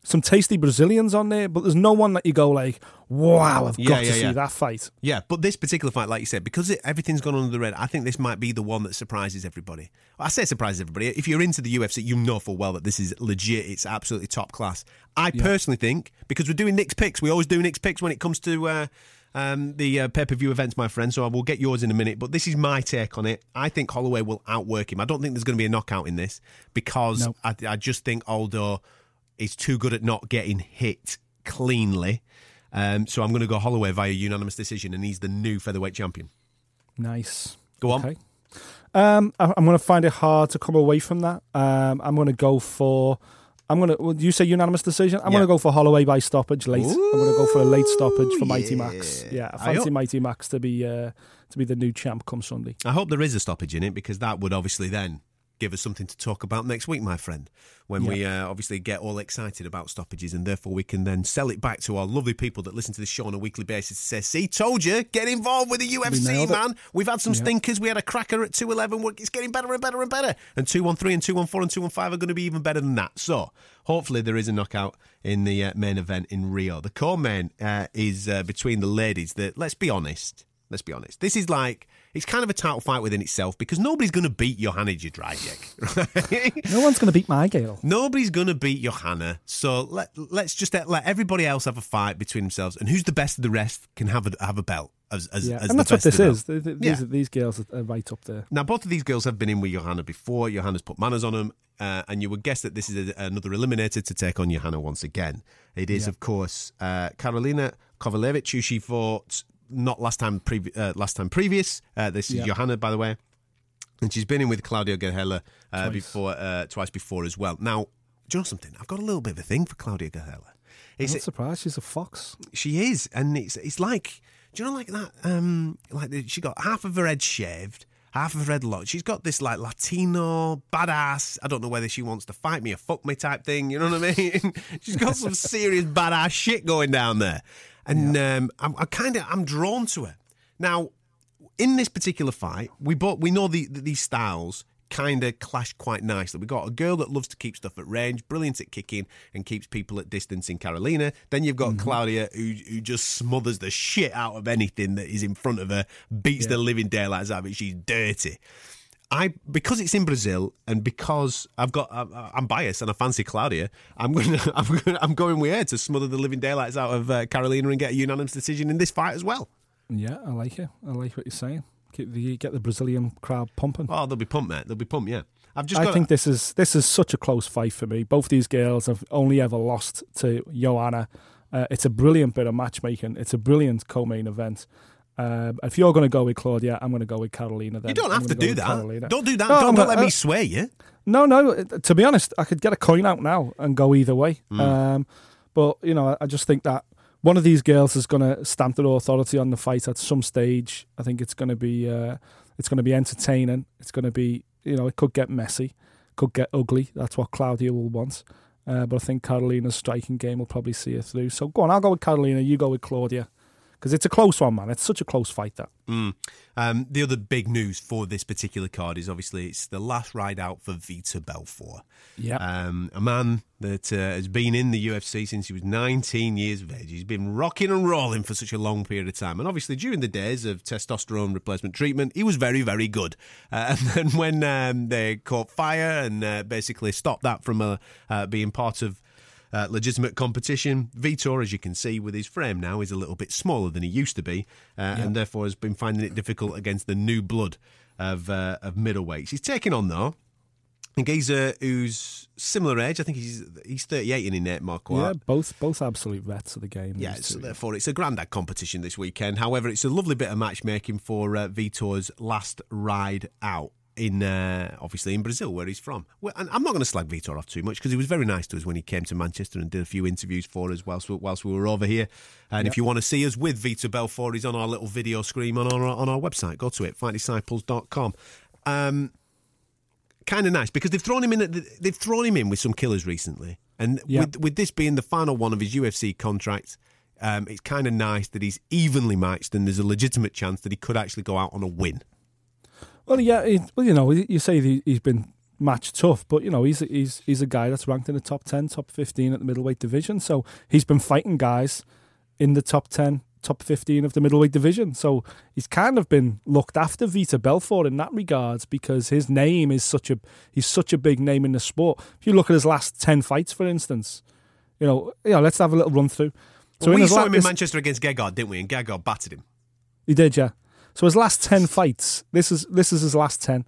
some tasty Brazilians on there, but there's no one that you go like, wow, I've Yeah, got yeah, to yeah. see that fight. Yeah, but this particular fight, like you said, because it, everything's gone under the red, I think this might be the one that surprises everybody. I say surprises everybody. If you're into the UFC, you know full well that this is legit. It's absolutely top class. I personally think because we're doing Nick's picks, we always do Nick's picks when it comes to. Uh, um, the uh, pay per view events, my friend. So I will get yours in a minute. But this is my take on it. I think Holloway will outwork him. I don't think there's going to be a knockout in this because No. I, I just think Aldo is too good at not getting hit cleanly. Um, so I'm going to go Holloway via unanimous decision, and he's the new featherweight champion. Nice. Go on. Okay. Um, I, I'm going to find it hard to come away from that. Um, I'm going to go for. I'm going to. Well, you say unanimous decision. I'm Yeah. going to go for Holloway by stoppage late. I'm going to go for a late stoppage for Mighty yeah. Max. Yeah, I I fancy hope- Mighty Max to be uh, to be the new champ come Sunday. I hope there is a stoppage in it because that would obviously then give us something to talk about next week, my friend, when we uh, obviously get all excited about stoppages and therefore we can then sell it back to our lovely people that listen to the show on a weekly basis to say, see, told you, get involved with the UFC, it. man. We've had some Yeah. stinkers. We had a cracker at 211. It's getting better and better and better. And 213 and 214 and 215 are going to be even better than that. So hopefully there is a knockout in the uh, main event in Rio. The co-main uh, is uh, between the ladies that, let's be honest, let's be honest, this is like, it's kind of a title fight within itself because nobody's going to beat Joanna Jędrzejczyk. right? No one's going to beat my girl. Nobody's going to beat Joanna, so let let's just let, let everybody else have a fight between themselves, and who's the best of the rest can have a have a belt as as, Yeah, as and that's what this is. Th- th- Yeah. These, these girls are- right up there. Now, both of these girls have been in with Joanna before. Joanna's put manners on them, uh, and you would guess that this is a, another eliminator to take on Joanna once again. It is, of course, uh, Karolina Kowalkiewicz, who she fought not last time uh, last time previous. Uh, this is Yeah. Joanna, by the way, and she's been in with Claudia Gadelha uh, Twice. before uh, twice before as well. Now, do you know something? I've got a little bit of a thing for Claudia Gadelha. I'm not surprised. She's a fox. she is, and it's it's like do you know like that? Um, like the, she got half of her head shaved, half of her head locked. She's got this like Latino badass. I don't know whether she wants to fight me or fuck me type thing. You know what I mean? She's got some serious badass shit going down there, and um, I'm I kind of I'm drawn to her now. In this particular fight, we both we know the, that these styles kind of clash quite nicely. We've got a girl that loves to keep stuff at range, brilliant at kicking, and keeps people at distance in Karolina. Then you've got Claudia, who, who just smothers the shit out of anything that is in front of her, beats the living daylights out of it. She's dirty. I because it's in Brazil and because I've got I'm, biased and I fancy Claudia. I'm going to I'm, gonna, I'm going with her to smother the living daylights out of uh, Karolina and get a unanimous decision in this fight as well. Yeah, I like it. I like what you're saying. Get the, get the Brazilian crowd pumping. Oh, they'll be pumped, mate. They'll be pumped. Yeah, I've just. I think this is this is such a close fight for me. Both these girls have only ever lost to Joanna. Uh, it's a brilliant bit of matchmaking. It's a brilliant co-main event. Uh, if you're going to go with Claudia, I'm going to go with Karolina. Then You don't have to do that. Karolina. Don't do that. No, don't don't let me uh, sway you. No, no. uh, To be honest, I could get a coin out now and go either way. Hmm. Um, but you know, I- I just think that one of these girls is going to stamp their authority on the fight at some stage. I think it's going to be uh, it's going to be entertaining. It's going to be you know it could get messy, could get ugly. That's what Claudia will want. Uh, but I think Karolina's striking game will probably see her through. So go on, I'll go with Karolina. You go with Claudia. Because it's a close one, man. It's such a close fight that. Um, the other big news for this particular card is obviously it's the last ride out for Vitor Belfort. Yeah. Um, a man that uh, has been in the UFC since he was 19 years of age. He's been rocking and rolling for such a long period of time. And obviously, during the days of testosterone replacement treatment, he was very, very good. Uh, and then when um, they caught fire and uh, basically stopped that from uh, uh, being part of uh, legitimate competition. Vitor, as you can see with his frame now, is a little bit smaller than he used to be, uh, and therefore has been finding it difficult against the new blood of uh, of middleweights. He's taking on though a geezer who's similar age. I think he's he's 38 in Nate Marquardt. Yeah, both both absolute vets of the game. Yeah, so therefore it's a grandad competition this weekend. However, it's a lovely bit of matchmaking for uh, Vitor's last ride out in uh, obviously in Brazil, where he's from. Well, and I'm not going to slag Vitor off too much because he was very nice to us when he came to Manchester and did a few interviews for us whilst we, whilst we were over here. And if you want to see us with Vitor Belfort, he's on our little video screen on our on our website. Go to it, fightdisciples.com. Um, kind of nice because they've thrown him in. They've thrown him in with some killers recently, and Yeah. with with this being the final one of his UFC contract, um, it's kind of nice that he's evenly matched, and there's a legitimate chance that he could actually go out on a win. Well, yeah. He, well, you know, you say he- he's been match tough, but you know, he's he's he's a guy that's ranked in the top ten, top fifteen at the middleweight division. So he's been fighting guys in the top ten, top fifteen of the middleweight division. So he's kind of been looked after Vitor Belfort in that regards because his name is such a he's such a big name in the sport. If you look at his last ten fights, for instance, you know, know, let's have a little run through. So we his saw him in Manchester against Gegard, didn't we? And Gegard battered him. He did, yeah. So his last ten fights. This is this is his last ten.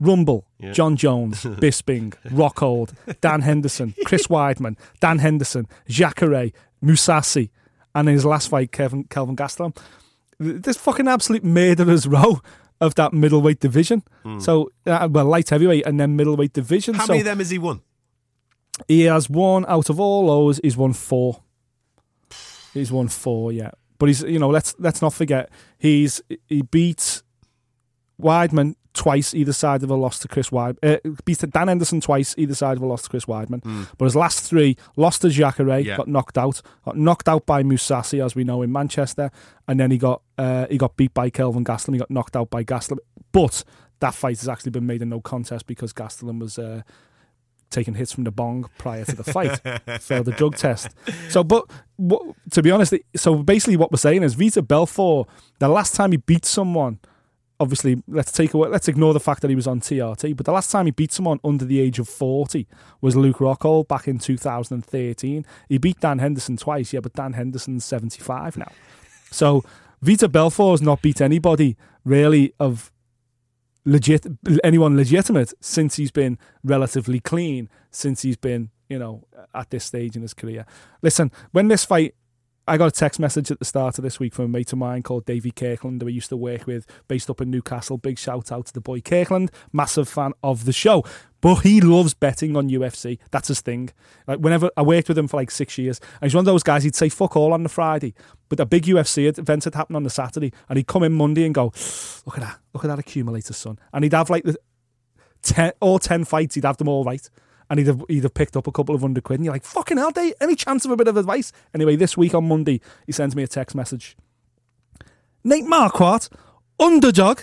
Rumble, Jon Jones, Bisping, Rockhold, Dan Henderson, Chris Weidman, Dan Henderson, Jacare, Mousasi, and in his last fight, Kevin Kelvin Gastelum. This fucking absolute murderer's row of that middleweight division. So, uh, well, light heavyweight and then middleweight division. How so many of them has he won? he has won out of all those. He's won four. He's won four, yeah. But he's you know let's let's not forget he's he beat Weidman twice either side of a loss to Chris Weidman. Uh, beat Dan Henderson twice either side of a loss to Chris Weidman. But his last three lost to Jacare, Yeah. got knocked out, got knocked out by Mousasi as we know in Manchester, and then he got uh, he got beat by Kelvin Gastelum. He got knocked out by Gastelum. But that fight has actually been made a no contest because Gastelum was. Uh, taking hits from the bong prior to the fight, failed the drug test. So, but what, to be honest, so basically what we're saying is Vitor Belfort, the last time he beat someone, obviously let's take away, let's ignore the fact that he was on TRT, but the last time he beat someone under the age of 40 was Luke Rockhold back in 2013. He beat Dan Henderson twice, yeah, but Dan Henderson's 75 now. So Vitor Belfort has not beat anybody really of legit anyone legitimate since he's been relatively clean since he's been you know at this stage in his career listen when this fight I got a text message at the start of this week from a mate of mine called Davey Kirkland who I used to work with based up in Newcastle. Big shout out to the boy Kirkland, massive fan of the show. But he loves betting on UFC. That's his thing. Like whenever I worked with him for like six years, and he's one of those guys. He'd say fuck all on the Friday, but a big UFC event had happened on the Saturday, and he'd come in Monday and go, "Look at that, look at that accumulator, son." And he'd have like the ten all ten fights. He'd have them all right, and he'd have, he'd have picked up a couple of hundred quid. And you're like, "Fucking hell, Dave! Any chance of a bit of advice?" Anyway, this week on Monday, he sends me a text message. Nate Marquardt, underdog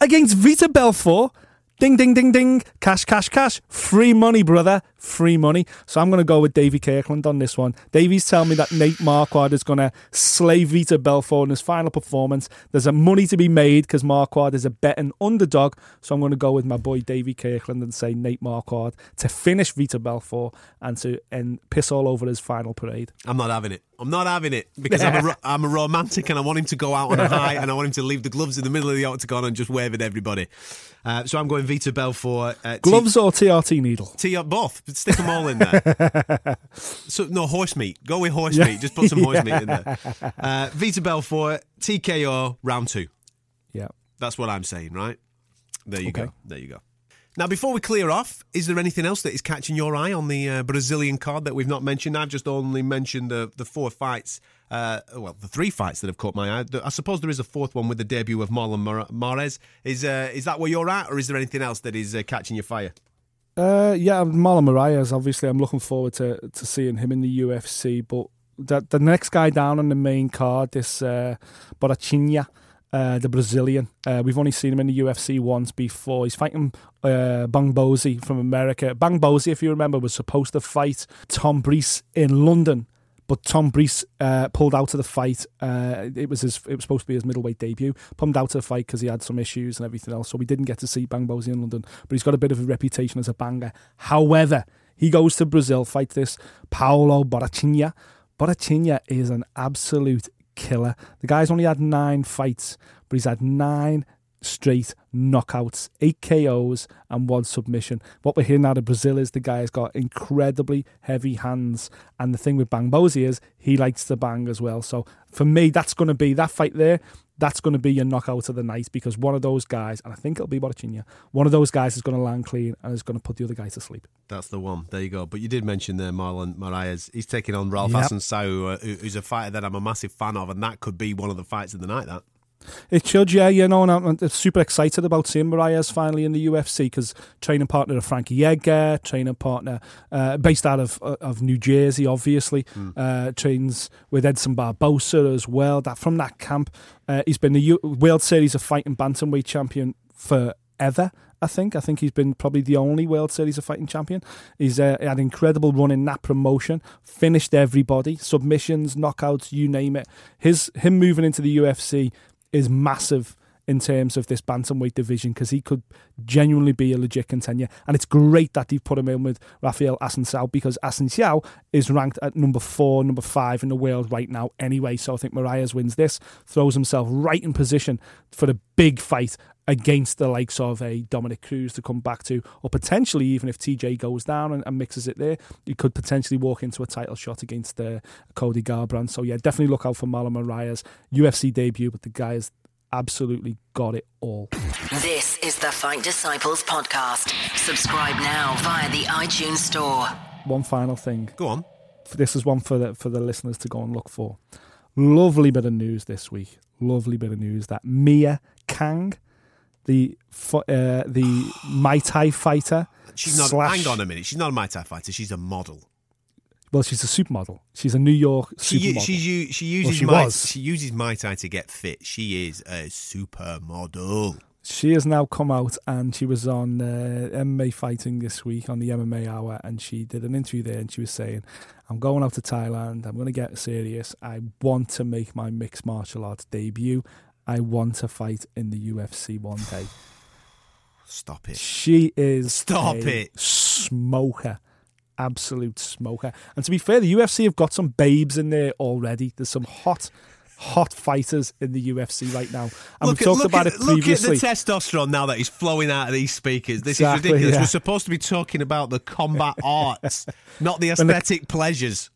against Vitor Belfort. Ding, ding, ding, ding. Cash, cash, cash. Free money, brother. Free money. So I'm going to go with Davy Kirkland on this one. Davy's telling me that Nate Marquardt is going to slay Vitor Belfort in his final performance. There's a money to be made because Marquardt is a betting underdog. So I'm going to go with my boy Davy Kirkland and say Nate Marquardt to finish Vitor Belfort and to and piss all over his final parade. I'm not having it. I'm not having it because I'm a, I'm a romantic and I want him to go out on a high and I want him to leave the gloves in the middle of the octagon and just wave at everybody. Uh, so I'm going Vitor Belfort. Uh, T- Gloves or TRT needle? T- both. Stick them all in there. so no horse meat. Go with horse meat. Just put some horse meat in there. Uh, Vitor Belfort TKO round two. Yeah. That's what I'm saying, right? There you Okay. go. There you go. Now, before we clear off, is there anything else that is catching your eye on the uh, Brazilian card that we've not mentioned? I've just only mentioned the the four fights, uh, well, the three fights that have caught my eye. I suppose there is a fourth one with the debut of Marlon Mar- Mares. Is uh, is that where you're at, or is there anything else that is uh, catching your fire? Uh, yeah, Marlon Moraes. Obviously, I'm looking forward to to seeing him in the UFC. But the the next guy down on the main card, this uh, Borrachinha, uh, the Brazilian. Uh, we've only seen him in the UFC once before. He's fighting uh, Bamgbose from America. Bamgbose, if you remember, was supposed to fight Tom Breese in London. But Tom Breese uh, pulled out of the fight. Uh, it was his. It was supposed to be his middleweight debut. Pulled out of the fight because he had some issues and everything else. So we didn't get to see Bamgbose in London. But he's got a bit of a reputation as a banger. However, he goes to Brazil, fight this Paulo Borrachinha. Borrachinha is an absolute killer. The guy's only had nine fights, but he's had nine straight knockouts, eight KOs, and one submission. What we're hearing out of Brazil is the guy's got incredibly heavy hands. And the thing with Bamgbose is he likes to bang as well. So for me, that's going to be that fight there. That's going to be your knockout of the night because one of those guys, and I think it'll be Borrachinha, one of those guys is going to land clean and is going to put the other guy to sleep. That's the one. There you go. But you did mention there Marlon Moraes. He's taking on Ralph Yep. Assunção, uh, who- who's a fighter that I'm a massive fan of, and that could be one of the fights of the night. That. It should, yeah, you know, and I'm, I'm super excited about seeing Moraes finally in the UFC because training partner of Frankie Edgar, training partner uh, based out of uh, of New Jersey, obviously, uh, trains with Edson Barboza as well. That from that camp, uh, he's been the U- World Series of Fighting bantamweight champion forever. I think. I think he's been probably the only World Series of Fighting champion. He's uh, had an incredible run in that promotion. Finished everybody, submissions, knockouts, you name it. His him moving into the UFC is massive in terms of this bantamweight division because he could genuinely be a legit contender. And it's great that they've put him in with Rafael Assunção because Assunção is ranked at number four, number five in the world right now anyway. So I think Moraes wins this, throws himself right in position for the big fight against the likes of a Dominick Cruz to come back to, or potentially even if TJ goes down and, and mixes it there, he could potentially walk into a title shot against uh, Cody Garbrandt. So yeah, definitely look out for Marlon Moraes UFC debut, but the guy has absolutely got it all. This is the Fight Disciples podcast. Subscribe now via the iTunes Store. One final thing. Go on. This is one for the for the listeners to go and look for. Lovely bit of news this week. Lovely bit of news that Mia Kang, the uh, the Muay Thai fighter. She's not. slash- Hang on a minute. She's not a Muay Thai fighter. She's a model. Well, she's a supermodel. She's a New York She supermodel. she's u- she uses she Muay, was. she uses Muay Thai to get fit. She is a supermodel. She has now come out and she was on uh, MMA fighting this week on the MMA Hour, and she did an interview there, and she was saying, "I'm going out to Thailand. I'm going to get serious. I want to make my mixed martial arts debut. I want to fight in the UFC one day." Stop it. She is Stop a it. smoker, absolute smoker. And to be fair, the UFC have got some babes in there already. There's some hot. Hot fighters in the UFC right now, and Look we at, talked look about at, it look at the testosterone now that is flowing out of these speakers. This Exactly, is ridiculous. yeah. We're supposed to be talking about the combat arts, not the When the- aesthetic pleasures.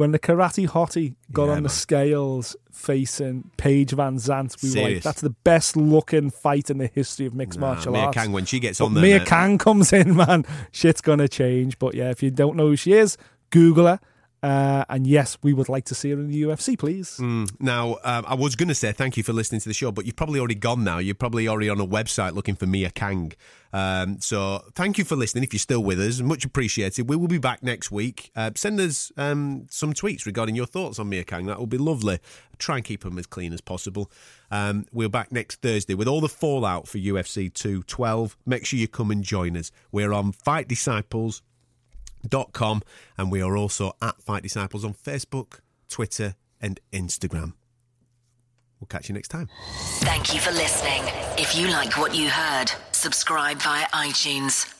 When the karate hottie got Yeah, on the scales facing Paige Van Zant, we were like, that's the best looking fight in the history of mixed Nah, martial Mia arts. Mia Kang, when she gets but on there, Mia mate. Kang comes in, man, shit's gonna change. But yeah, if you don't know who she is, Google her. Uh, and yes, we would like to see her in the UFC, please. Mm, Now, um, I was going to say thank you for listening to the show, but you've probably already gone now. You're probably already on a website looking for Mia Kang. Um, so thank you for listening. If you're still with us, much appreciated. We will be back next week. Uh, send us um, some tweets regarding your thoughts on Mia Kang. That will be lovely. Try and keep them as clean as possible. Um, we're back next Thursday with all the fallout for UFC 212. Make sure you come and join us. We're on Fight Disciples dot com and we are also at Fight Disciples on Facebook, Twitter, and Instagram. We'll catch you next time. Thank you for listening. If you like what you heard, subscribe via iTunes.